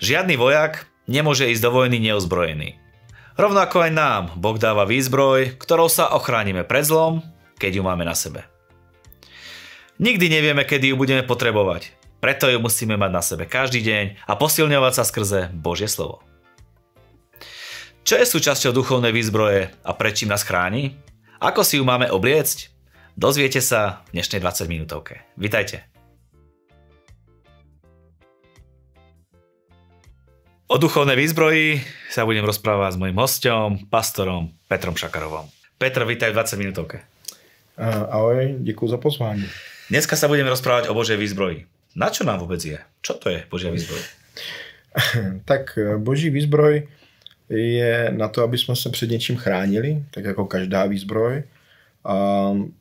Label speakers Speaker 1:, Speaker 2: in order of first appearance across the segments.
Speaker 1: Žiadny vojak nemôže ísť do vojny neozbrojený. Rovnako aj nám Boh dáva výzbroj, ktorou sa ochránime pred zlom, keď ju máme na sebe. Nikdy nevieme, kedy ju budeme potrebovať, preto ju musíme mať na sebe každý deň a posilňovať sa skrze Božie slovo. Čo je súčasťou duchovnej výzbroje a prečím nás chráni? Ako si ju máme obliecť? Dozviete sa v dnešnej 20 minútovke. Vitajte. O duchovnej výzbroji sa budem rozprávať s mojim hostom, pastorom Petrom Šakarovom. Petr, vítaj v 20 minútovke.
Speaker 2: Ahoj, děkuji za pozvání.
Speaker 1: Dneska sa budeme rozprávať o Božej výzbroji. Na čo nám vôbec je? Čo to je Božia výzbroj?
Speaker 2: tak eh, Boží výzbroj je na to, aby jsme se před něčím chránili, tak jako každá výzbroj. A,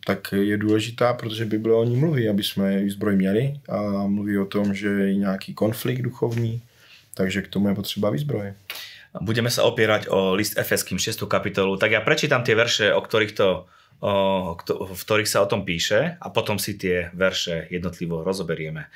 Speaker 2: tak je důležitá, protože Bible o ní mluví, aby jsme výzbroj měli a mluví o tom, že je nějaký konflikt duchovní, takže k tomu je potřeba výzbroje.
Speaker 1: Budeme sa opierať o list Efeským 6. kapitolu, tak ja prečítam tie verše, o ktorých to o, v ktorých sa o tom píše a potom si tie verše jednotlivo rozoberieme.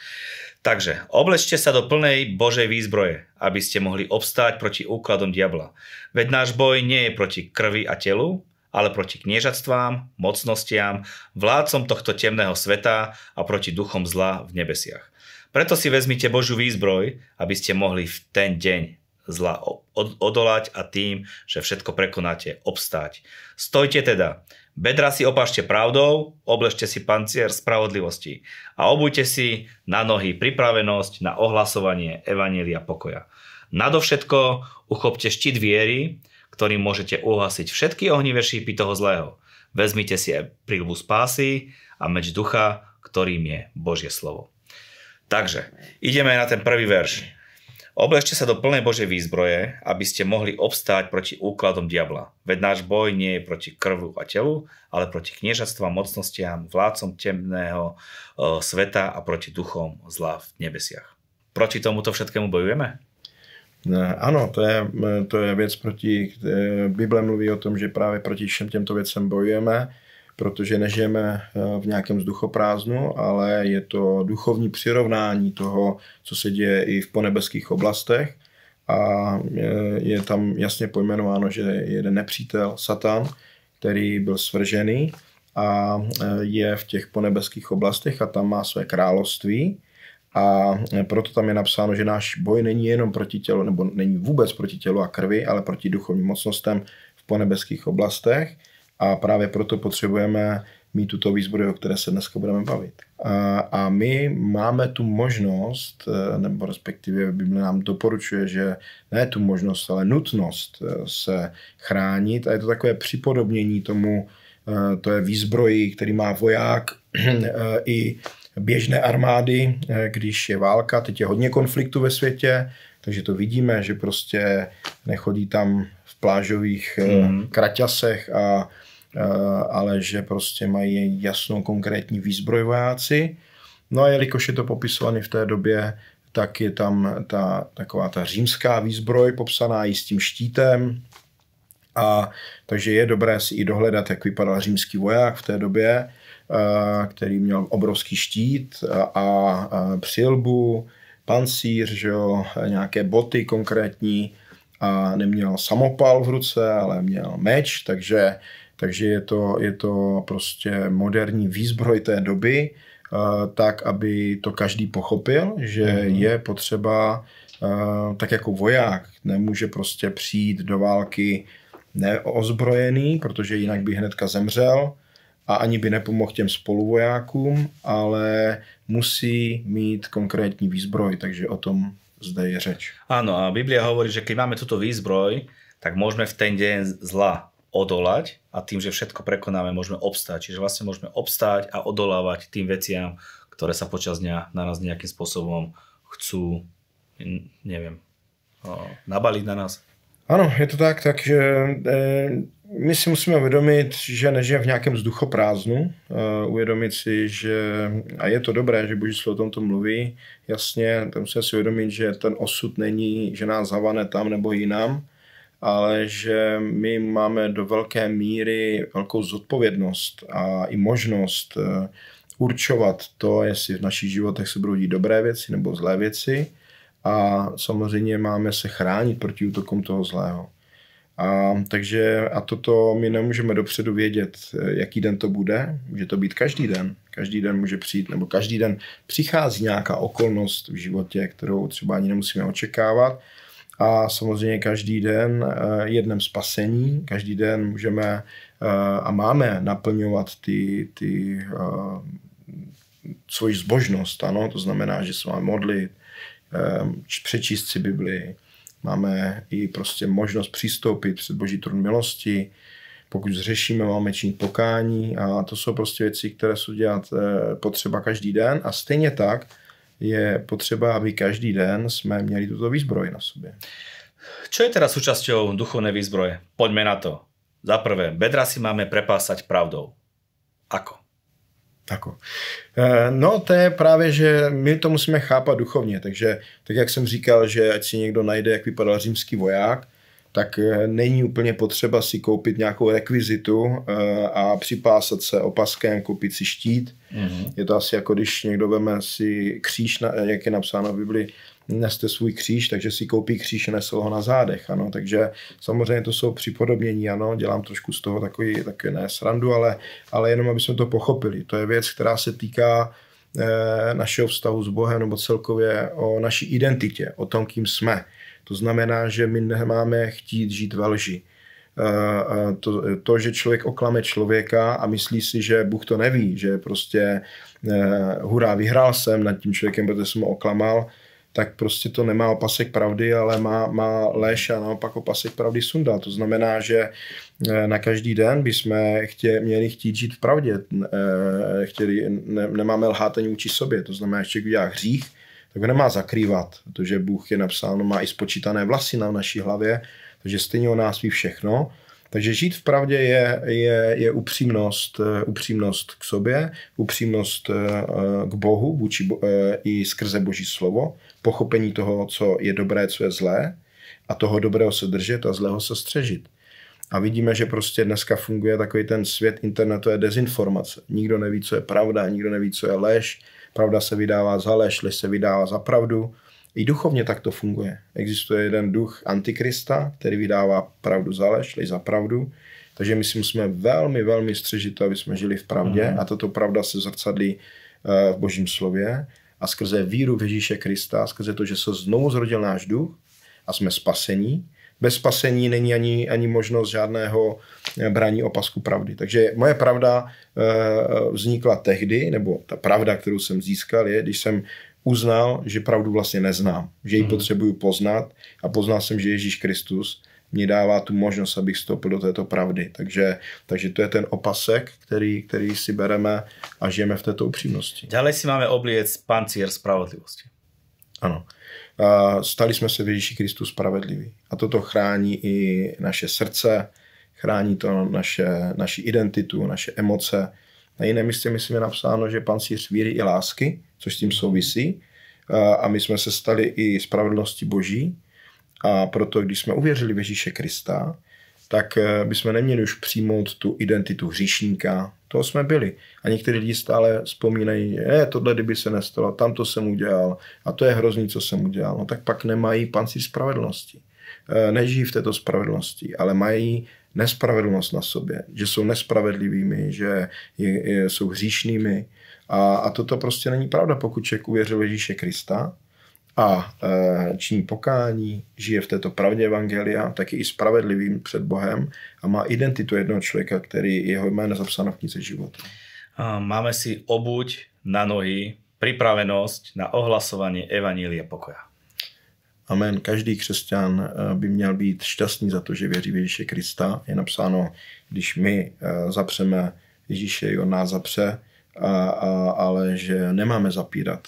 Speaker 1: Takže oblečte sa do plnej Božej výzbroje, aby ste mohli obstáť proti úkladom diabla. Veď náš boj nie je proti krvi a telu, ale proti kniežatstvám, mocnostiam, vládcom tohto temného sveta a proti duchom zla v nebesiach. Preto si vezmite Božú výzbroj, aby ste mohli v ten deň zla odolať a tým, že všetko prekonáte, obstáť. Stojte teda, bedra si opášte pravdou, obležte si pancier spravodlivosti a obujte si na nohy pripravenosť na ohlasovanie Evanielia pokoja. Nadovšetko uchopte štít viery, ktorým môžete uhasiť všetky ohnivé šípy toho zlého. Vezmite si prílbu spásy a meč ducha, ktorým je Božie slovo. Takže, ideme na ten prvý verš. Obležte sa do plnej Božej výzbroje, aby ste mohli obstáť proti úkladom diabla. Veď náš boj nie je proti krvu a telu, ale proti kniežatstvám, mocnostiam, vládcom temného e, sveta a proti duchom zla v nebesiach. Proti tomuto všetkému bojujeme?
Speaker 2: Ano, to je, to je věc, proti Bible mluví o tom, že právě proti všem těmto věcem bojujeme protože nežijeme eh, v nějakém vzduchoprázdnu, ale je to duchovní přirovnání toho, co se děje i v ponebeských oblastech. A je tam jasně pojmenováno, že je jeden nepřítel, Satan, který byl svržený a eh, je v těch ponebeských oblastech a tam má své království. A eh, proto tam je napsáno, že náš boj není jenom proti tělu, nebo není vůbec proti tělu a krvi, ale proti duchovním mocnostem v ponebeských oblastech a právě proto potřebujeme mít tuto výzbroj, o které se dneska budeme bavit. A, a my máme tu možnost, eh, nebo respektive Bible nám doporučuje, že ne tu možnost, ale nutnost eh, se chránit a je to takové připodobnění tomu, eh, to je výzbroji, který má voják i běžné armády, když je válka, teď je hodně konfliktu ve světě, takže to vidíme, že prostě nechodí tam v plážových mm. kraťasech a ale že prostě mají jasnou konkrétní výzbroj vojáci. No a jelikož je to popisované v té době, tak je tam ta taková ta římská výzbroj popsaná i s tím štítem. A takže je dobré si i dohledat, jak vypadal římský voják v té době, eh, který měl obrovský štít a přilbu, pancíř, že jo, nějaké boty konkrétní a neměl samopal v ruce, ale měl meč, takže takže je to, je to prostě moderní výzbroj té doby, eh, tak, aby to každý pochopil, že mm-hmm. je potřeba, eh, tak jako voják, nemůže prostě přijít do války neozbrojený, protože jinak by hnedka zemřel a ani by nepomohl těm spoluvojákům, ale musí mít konkrétní výzbroj, takže o tom zde je řeč.
Speaker 1: Áno, a Biblia hovorí, že keď máme túto výzbroj, tak môžeme v ten deň zla odolať a tým, že všetko prekonáme, môžeme obstáť. Čiže vlastne môžeme obstáť a odolávať tým veciam, ktoré sa počas dňa na nás nejakým spôsobom chcú, neviem, nabaliť na nás.
Speaker 2: Ano, je to tak, takže e, my si musíme uvědomit, že nežijeme v nějakém vzduchoprázdnu, e, uvědomit si, že, a je to dobré, že Boží slovo o tomto mluví, jasně, tam musíme si uvědomit, že ten osud není, že nás zavane tam nebo jinam, ale že my máme do velké míry velkou zodpovědnost a i možnost eh, určovat to, jestli v našich životech se budou dít dobré věci nebo zlé věci a samozřejmě máme se chránit proti útokům toho zlého. A, takže a toto my nemůžeme dopředu vědět, jaký den to bude. Může to být každý den. Každý den může přijít, nebo každý den přichází nějaká okolnost v životě, kterou třeba ani nemusíme očekávat. A samozřejmě každý den eh, je dnem spasení, každý den můžeme eh, a máme naplňovat ty, ty eh, svoji zbožnost, ano, to znamená, že se máme modlit, přečíst si Bibli, máme i prostě možnost přistoupit před Boží trůn milosti, pokud zřešíme, máme činit pokání a to jsou prostě věci, které jsou dělat potřeba každý den. A stejně tak je potřeba, aby každý den jsme měli tuto výzbroj na sobě.
Speaker 1: Čo je teda súčasťou duchovnej výzbroje? Poďme na to. Za prvé, bedra si máme prepásať pravdou. Ako?
Speaker 2: Tako. Eh, no to je právě, že my to musíme chápat duchovně, takže tak jak jsem říkal, že ať si někdo najde, jak vypadal římský voják, tak eh, není úplně potřeba si koupit nějakou rekvizitu eh, a připásat se opaskem, koupit si štít. Mm-hmm. Je to asi jako když někdo veme si kříž, jak je napsáno v Bibli, neste svůj kříž, takže si koupí kříž a nesl ho na zádech, ano, takže samozřejmě to jsou připodobnění, ano, dělám trošku z toho takový, takový ne srandu, ale, ale jenom, aby jsme to pochopili. To je věc, která se týká e, našeho vztahu s Bohem nebo celkově o naší identitě, o tom, kým jsme. To znamená, že my nemáme chtít žít ve lži. E, to, to, že člověk oklame člověka a myslí si, že Bůh to neví, že prostě e, hurá, vyhrál jsem nad tím člověkem, protože jsem ho oklamal, tak prostě to nemá opasek pravdy, ale má, má léž a naopak opasek pravdy sundá. To znamená, že eh, na každý den bychom chtě, měli chtít žít v pravdě. Eh, chtěli, ne, nemáme lhát ani vůči sobě. To znamená, že člověk udělá hřích, tak ho nemá zakrývat, protože Bůh je napsáno, má i spočítané vlasy na naší hlavě, takže stejně o nás ví všechno. Takže žít v pravdě je, je, je upřímnost, eh, upřímnost k sobě, upřímnost k Bohu vůči, i skrze Boží slovo, pochopení toho, co je dobré, co je zlé a toho dobrého se držet a zlého se střežit. A vidíme, že prostě dneska funguje takový ten svět internetu je dezinformace. Nikdo neví, co je pravda, nikdo neví, co je lež. Pravda se vydává za lež, lež se vydává za pravdu. I duchovně tak to funguje. Existuje jeden duch antikrista, který vydává pravdu za lež, lež za pravdu. Takže my si musíme velmi, velmi střežit to, aby jsme žili v pravdě mm. a tato pravda se zrcadlí eh, v božím slově a skrze víru v Ježíše Krista, skrze to, že se znovu zrodil náš duch a jsme spasení, bez spasení není ani, ani možnost žádného eh, braní opasku pravdy. Takže moje pravda e, vznikla tehdy, nebo ta pravda, kterou jsem získal, je, když jsem uznal, že pravdu vlastně neznám, že ji mm. potřebuju poznat a poznal jsem, že Ježíš Kristus mě dává tu možnost, abych vstoupil do této pravdy. Takže, takže to je ten opasek, který, který si bereme a žijeme v této upřímnosti.
Speaker 1: Ďalej si máme obliec pancier spravodlivosti.
Speaker 2: Ano. A stali jsme se v Ježíši Kristu spravedliví. A toto chrání i naše srdce, chrání to naše, naši identitu, naše emoce. Na jiném místě myslím je napsáno, že pancíř víry i lásky, což s tím souvisí. A my jsme se stali i spravedlnosti boží, a proto, když jsme uvěřili v Ježíše Krista, tak eh, bychom neměli už přijmout tu identitu hříšníka. To jsme byli. A někteří lidi stále vzpomínají, že tohle kdyby se nestalo, tam to jsem udělal a to je hrozný, co jsem udělal. No tak pak nemají panci spravedlnosti. Eh, nežijí v této spravedlnosti, ale mají nespravedlnost na sobě, že jsou nespravedlivými, že je, je, jsou hříšnými. A, a toto prostě není pravda, pokud člověk uvěřil Ježíše Krista, a e, činí pokání, žije v této pravdě Evangelia, tak je i spravedlivým před Bohem a má identitu jednoho člověka, který jeho jméno zapsáno v knize života.
Speaker 1: Máme si obuť na nohy, připravenost na ohlasování Evanília pokoja.
Speaker 2: Amen. Každý křesťan e, by měl být šťastný za to, že věří v Ježíše Krista. Je napsáno, když my e, zapřeme Ježíše, on nás zapře, a, a, ale že nemáme zapírat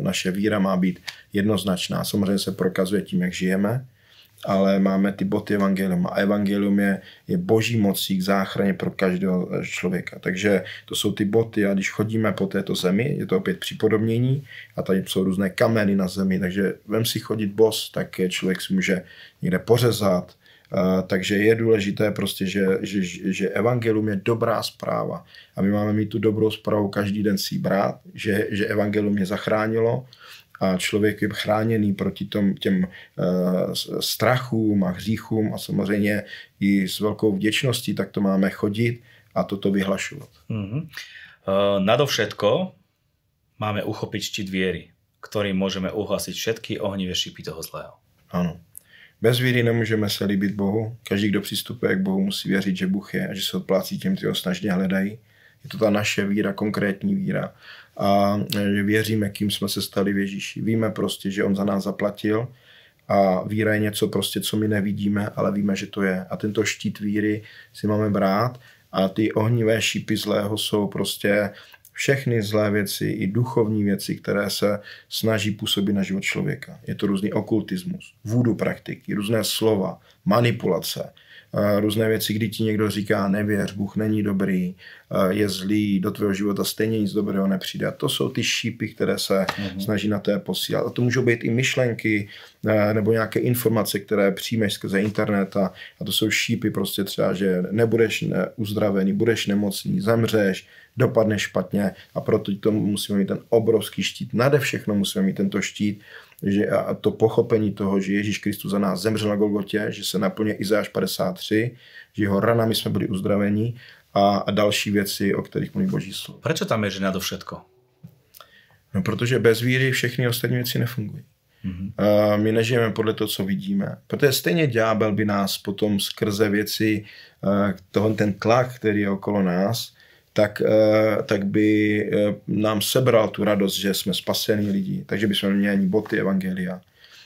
Speaker 2: naše víra má být jednoznačná. Samozřejmě se prokazuje tím, jak žijeme, ale máme ty boty evangelium a evangelium je, je boží mocí k záchraně pro každého člověka. Takže to jsou ty boty a když chodíme po této zemi, je to opět připodobnění a tady jsou různé kameny na zemi, takže vem si chodit bos, tak člověk si může někde pořezat, takže je důležité prostě, že, že, že evangelium je dobrá zpráva a my máme mít tu dobrou zprávu každý den si brát, že, že evangelium mě zachránilo, a člověk je chráněný proti tom, těm uh, strachům a hříchům a samozřejmě i s velkou vděčností tak to máme chodit a toto vyhlašovat. Mm-hmm.
Speaker 1: Uh, nadovšetko máme uchopiť štít viery, ktorým môžeme uhasiť všetky ohnivé šipy toho zlého.
Speaker 2: Ano. Bez víry nemůžeme se líbit Bohu. Každý, kdo přistupuje k Bohu, musí věřit, že Bůh je a že se odplácí těm, kteří ho snažně hledají. Je to ta naše víra, konkrétní víra a že věříme, kým jsme se stali v Ježíši. Víme prostě, že on za nás zaplatil a víra je něco prostě, co my nevidíme, ale víme, že to je. A tento štít víry si máme brát a ty ohnivé šípy zlého jsou prostě všechny zlé věci, i duchovní věci, které se snaží působit na život člověka. Je to různý okultismus, vůdu praktiky, různé slova, manipulace, různé věci, kdy ti někdo říká nevěř, Bůh není dobrý, je zlý, do tvého života stejně nic dobrého nepřijde. To jsou ty šípy, které se mm-hmm. snaží na té posílat. A to můžou být i myšlenky nebo nějaké informace, které přijmeš skrze internet a, a to jsou šípy prostě třeba, že nebudeš uzdravený, budeš nemocný, zemřeš, dopadne špatně a proto tomu musíme mít ten obrovský štít. Nade všechno musíme mít tento štít, že a to pochopení toho, že Ježíš Kristus za nás zemřel na Golgotě, že se naplně Izáš 53, že jeho ranami jsme byli uzdraveni a, a další věci, o kterých mluví Boží slovo.
Speaker 1: Proč tam je na to všetko?
Speaker 2: No, protože bez víry všechny ostatní věci nefungují. Mm-hmm. Uh, my nežijeme podle toho, co vidíme. Protože stejně ďábel by nás potom skrze věci, uh, toho, ten tlak, který je okolo nás, tak, uh, tak by uh, nám sebral tu radost, že jsme spasení lidi. Takže bychom měli ani boty evangelia.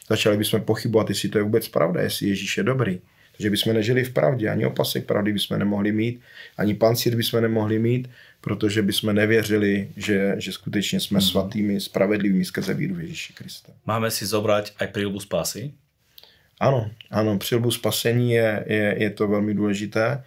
Speaker 2: Začali bychom pochybovat, jestli to je vůbec pravda, jestli Ježíš je dobrý. Takže bychom nežili v pravdě, ani opasek pravdy bychom nemohli mít, ani pancír bychom nemohli mít, protože bychom nevěřili, že, že skutečně jsme mm-hmm. svatými, spravedlivými skrze víru Ježíši Krista.
Speaker 1: Máme si zobrať aj prílbu spásy?
Speaker 2: Ano, ano, přilbu spasení je, je, je to velmi důležité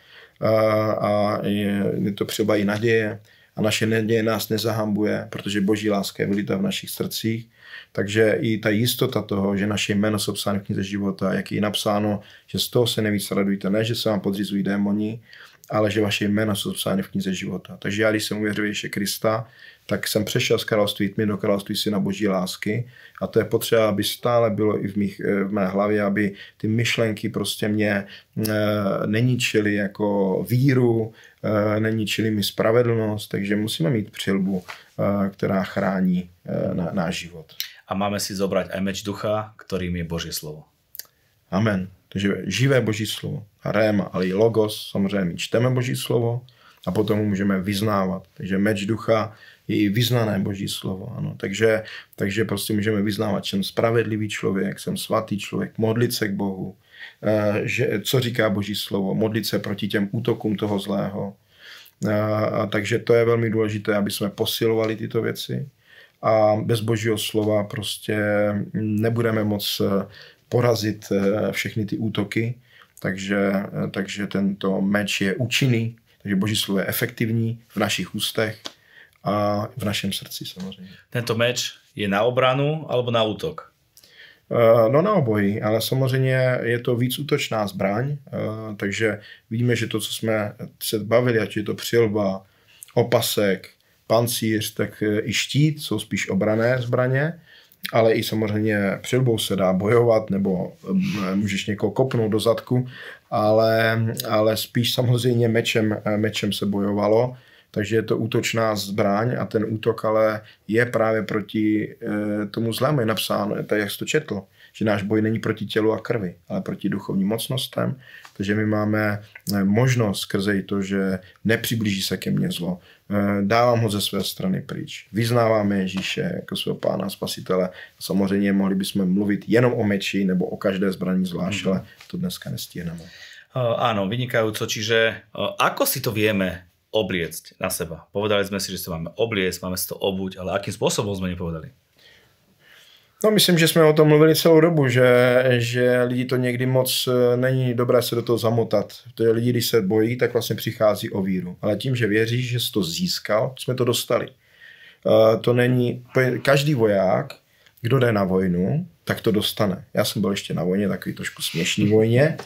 Speaker 2: a, je, je to třeba i naděje a naše naděje nás nezahambuje, protože boží láska je vylita v našich srdcích. Takže i ta jistota toho, že naše jméno jsou psány v knize života, jak je napsáno, že z toho se nejvíc radujte, ne, že se vám podřizují démoni, ale že vaše jména jsou psány v knize života. Takže já, když jsem uvěřil Ježíše Krista, tak jsem přešel z království tmy do království syna boží lásky a to je potřeba, aby stále bylo i v, mých, v mé hlavě, aby ty myšlenky prostě mě e, neníčily jako víru, e, neníčily mi spravedlnost, takže musíme mít přilbu, e, která chrání e, náš život.
Speaker 1: A máme si zobrať aj meč ducha, ktorým je Boží slovo.
Speaker 2: Amen. Takže živé boží slovo. A réma, ale i logos, samozřejmě my čteme boží slovo a potom ho můžeme vyznávat. Takže meč ducha je i vyznané boží slovo. Ano. Takže, takže prostě můžeme vyznávat, že jsem spravedlivý člověk, jsem svatý člověk, modlit se k Bohu, eh, že, co říká boží slovo, modlit se proti těm útokům toho zlého. A, eh, a takže to je velmi důležité, aby jsme posilovali tyto věci a bez božího slova prostě nebudeme moc eh, porazit všechny ty útoky, takže, takže tento meč je účinný, takže boží slovo je efektivní v našich ústech a v našem srdci samozřejmě.
Speaker 1: Tento meč je na obranu alebo na útok?
Speaker 2: Eh, no na obojí, ale samozřejmě je to víc útočná zbraň, eh, takže vidíme, že to, co jsme se bavili, ať je to přilba, opasek, pancíř, tak eh, i štít jsou spíš obrané zbraně, ale i samozřejmě přilbou se dá bojovat, nebo můžeš někoho kopnout do zadku, ale, ale spíš samozřejmě mečem, mečem se bojovalo takže je to útočná zbraň a ten útok ale je právě proti e, tomu zlému. Je napsáno, tak jak jsi to četl, že náš boj není proti tělu a krvi, ale proti duchovním mocnostem. Takže my máme eh, možnost skrze to, že nepřiblíží se ke mně zlo. E, dávám ho ze své strany pryč. Vyznáváme Ježíše jako svého pána spasitele. Samozřejmě mohli bychom mluvit jenom o meči nebo o každé zbraní zvlášť, ale to dneska nestihneme.
Speaker 1: Uh, áno, vynikajúco. Čiže uh, ako si to vieme obliecť na seba. Povedali sme si, že sa máme obliecť, máme si to obuť, ale akým spôsobom sme nepovedali?
Speaker 2: No myslím, že jsme o tom mluvili celou dobu, že, že lidi to někdy moc e, není dobré se do toho zamotat. To je lidi, když se bojí, tak vlastně přichází o víru. Ale tím, že věříš, že jsi to získal, jsme to dostali. Uh, to není, každý voják, kdo jde na vojnu, tak to dostane. Já jsem byl ještě na vojně, takový trošku směšný vojně,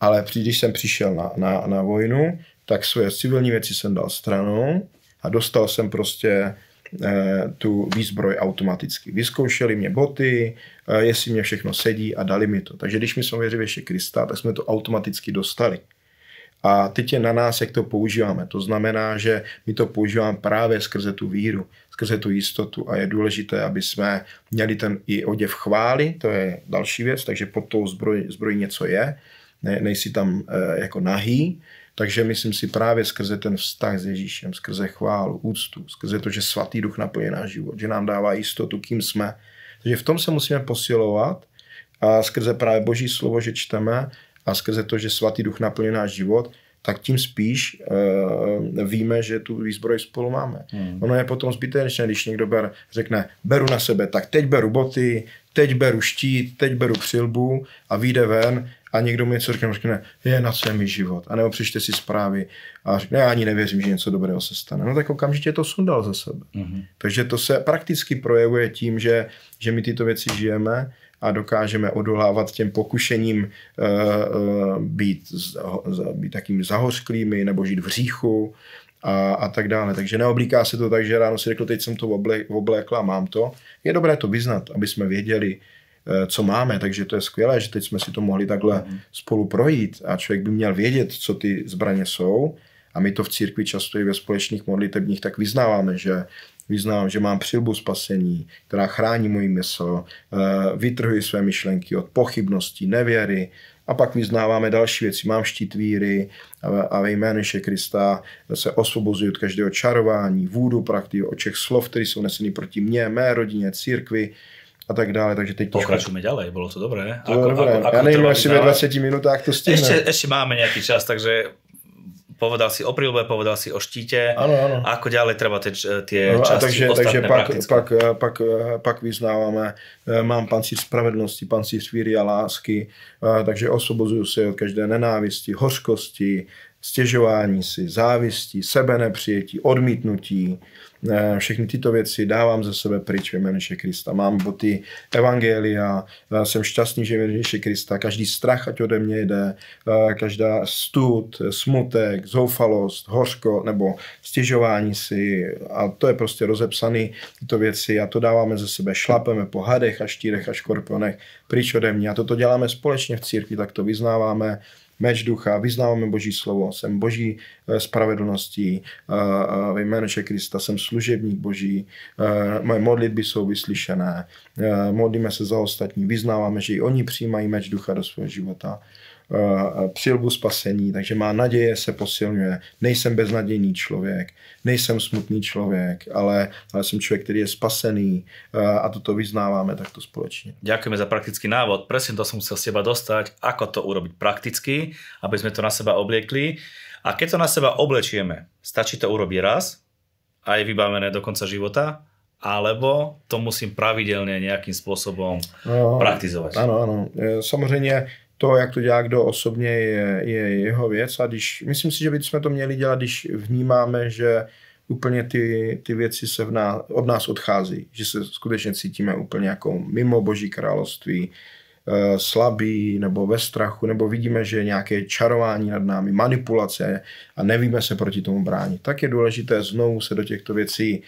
Speaker 2: ale když jsem přišel na, na, na vojnu, tak svoje civilní věci jsem dal stranou a dostal jsem prostě eh, tu výzbroj automaticky. Vyzkoušeli mě boty, eh, jestli mě všechno sedí a dali mi to. Takže když jsme věřili ještě Krista, tak jsme to automaticky dostali. A teď je na nás, jak to používáme. To znamená, že my to používáme právě skrze tu víru, skrze tu jistotu a je důležité, aby jsme měli ten i oděv chvály, to je další věc, takže pod tou zbroj, zbroj něco je, ne, nejsi tam e, jako nahý, takže myslím si právě skrze ten vztah s Ježíšem, skrze chválu, úctu, skrze to, že svatý duch naplní náš život, že nám dává jistotu, kým jsme. Takže v tom se musíme posilovat a skrze právě Boží slovo, že čteme a skrze to, že svatý duch naplní náš život, tak tím spíš uh, víme, že tu výzbroj spolu máme. Hmm. Ono je potom zbytečné, když někdo ber, řekne, beru na sebe, tak teď beru boty, teď beru štít, teď beru přilbu a vyjde ven a někdo mi něco řekne, řekne, je na co je mi život. A nebo přečte si zprávy a řekne, já ani nevěřím, že něco dobrého se stane. No tak okamžitě to sundal ze sebe. Mm-hmm. Takže to se prakticky projevuje tím, že, že my tyto věci žijeme a dokážeme odolávat těm pokušením uh, uh, být, být takými zahořklými nebo žít v říchu a, a tak dále. Takže neoblíká se to tak, že ráno si řekl, teď jsem to oblékla, mám to. Je dobré to vyznat, aby jsme věděli, co máme, takže to je skvělé, že teď jsme si to mohli takhle mm. spolu projít a člověk by měl vědět, co ty zbraně jsou a my to v církvi často i ve společných modlitebních tak vyznáváme, že vyznávám, že mám přilbu spasení, která chrání můj mysl, eh, vytrhuji své myšlenky od pochybností, nevěry, a pak vyznáváme další věci. Mám štít víry a ve jménu Krista se osvobozuji od každého čarování, vůdu praktiky, od všech slov, které jsou neseny proti mně, mé rodině, církvi a tak dále. Takže teď
Speaker 1: Pokračujeme ďalej, bolo to dobré.
Speaker 2: To ako, dobré. Ako, ako ja neviem, asi ve 20 minútach to stihne.
Speaker 1: Ešte, ešte máme nejaký čas, takže povedal si o príľbe, povedal si o štíte.
Speaker 2: Ano, ano.
Speaker 1: Ako ďalej treba tie, tie no, časti
Speaker 2: takže, takže pak, pak, pak, pak vyznávame, eh, mám pancíř spravedlnosti, pancíř víry a lásky, eh, takže osvobozuju se od každé nenávisti, hořkosti, stěžování si, závistí, sebenepřijetí, odmítnutí, všechny tyto věci dávám ze sebe pryč ve jménu Krista. Mám boty Evangelia, jsem šťastný, že věřím Krista. Každý strach, ať ode mě jde, každá stud, smutek, zoufalost, hořko nebo stěžování si a to je prostě rozepsaný tyto věci a to dáváme ze sebe. Šlapeme po hadech a štírech a škorpionech pryč ode mě a toto děláme společně v církvi, tak to vyznáváme meč ducha, vyznáváme Boží slovo, jsem Boží eh, spravedlností, ve jménu Krista jsem služebník Boží, eh, moje modlitby jsou vyslyšené, eh, modlíme se za ostatní, vyznáváme, že i oni přijímají meč ducha do svého života přilbu spasení, takže má naděje se posilňuje. Nejsem beznadějný člověk, nejsem smutný člověk, ale, ale jsem člověk, který je spasený a toto vyznáváme takto společně.
Speaker 1: Ďakujeme za praktický návod. Presne to som chcel z teba dostať, ako to urobiť prakticky, aby sme to na seba obliekli. A keď to na seba oblečieme, stačí to urobiť raz a je vybavené do konca života, alebo to musím pravidelně nějakým způsobem no, praktizovat.
Speaker 2: Ano, ano. Samozřejmě to, jak to dělá kdo osobně, je, je jeho věc. A když, myslím si, že bychom to měli dělat, když vnímáme, že úplně ty, ty věci se v nás, od nás odchází, že se skutečně cítíme úplně jako mimo Boží království, eh, slabý nebo ve strachu, nebo vidíme, že je nějaké čarování nad námi, manipulace a nevíme se proti tomu bránit, tak je důležité znovu se do těchto věcí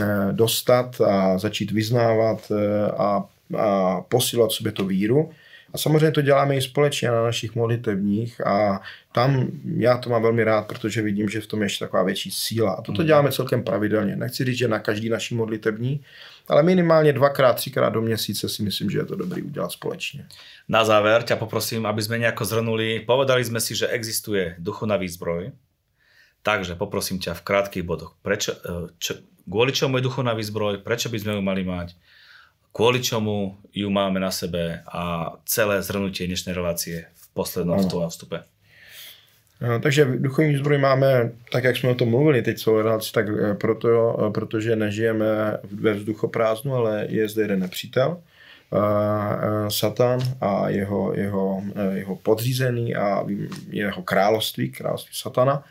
Speaker 2: eh, dostat a začít vyznávat eh, a, a posílat sobě to víru a samozřejmě to děláme i společně na našich modlitevních a tam já to mám velmi rád, protože vidím, že v tom je ještě taková větší síla. A toto mm. děláme celkem pravidelně. Nechci říct, že na každý naší modlitevní, ale minimálně dvakrát, třikrát do měsíce si myslím, že je to dobrý udělat společně.
Speaker 1: Na záver ťa poprosím, aby sme nejako zhrnuli. Povedali sme si, že existuje duchovná výzbroj, takže poprosím ťa v krátkých bodoch. Prečo, e, čo, kvôli čomu je duchovná výzbroj, prečo by sme ju mali mať, kvôli čomu ju máme na sebe a celé zhrnutie dnešnej relácie v poslednom v tvojom vstupe.
Speaker 2: No, takže duchovní zbroj máme, tak jak jsme o tom mluvili teď celou relaci, tak eh, proto, eh, protože nežijeme ve vzduchoprázdnu, ale je zde jeden nepřítel, eh, Satan a jeho, jeho, jeho podřízený a jeho království, království Satana.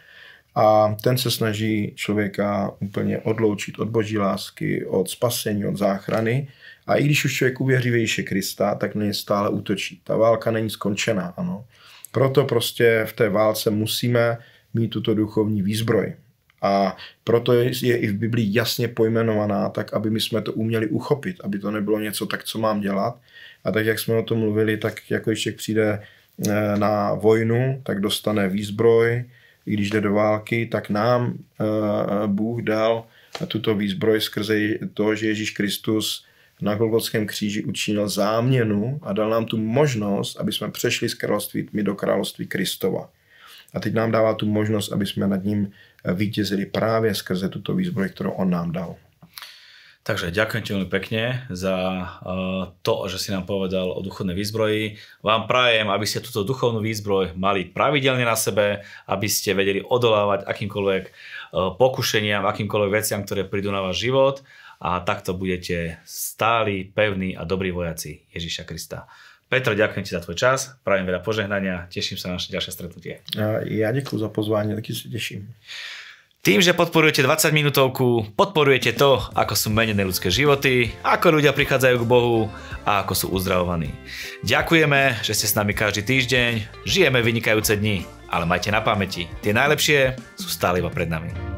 Speaker 2: A ten se snaží člověka úplně odloučit od boží lásky, od spasení, od záchrany a i když už člověk uvěří Ježíše Krista, tak na ně stále útočí. Ta válka není skončená, ano. Proto prostě v té válce musíme mít tuto duchovní výzbroj. A proto je i v Biblii jasně pojmenovaná, tak aby my jsme to uměli uchopit, aby to nebylo něco tak, co mám dělat. A tak, jak jsme o tom mluvili, tak jako ještě přijde eh, na vojnu, tak dostane výzbroj, i když jde do války, tak nám eh, Bůh dal tuto výzbroj skrze to, že Ježíš Kristus na Golgotském kříži učinil záměnu a dal nám tu možnost, aby jsme přešli z království tmy do království Kristova. A teď nám dává tu možnost, aby jsme nad ním vítězili právě skrze tuto výzbroj, kterou on nám dal.
Speaker 1: Takže ďakujem ti veľmi pekne za uh, to, že si nám povedal o duchovnej výzbroji. Vám prajem, aby ste túto duchovnú výzbroj mali pravidelne na sebe, aby ste vedeli odolávať akýmkoľvek uh, pokušeniam, akýmkoľvek veciam, ktoré prídu na váš život a takto budete stáli, pevní a dobrí vojaci Ježíša Krista. Petro, ďakujem ti za tvoj čas, prajem veľa požehnania, teším sa na naše ďalšie stretnutie.
Speaker 2: Ja ďakujem za pozvanie, taky sa teším.
Speaker 1: Tým, že podporujete 20 minútovku, podporujete to, ako sú menené ľudské životy, ako ľudia prichádzajú k Bohu a ako sú uzdravovaní. Ďakujeme, že ste s nami každý týždeň, žijeme vynikajúce dni, ale majte na pamäti, tie najlepšie sú stále iba pred nami.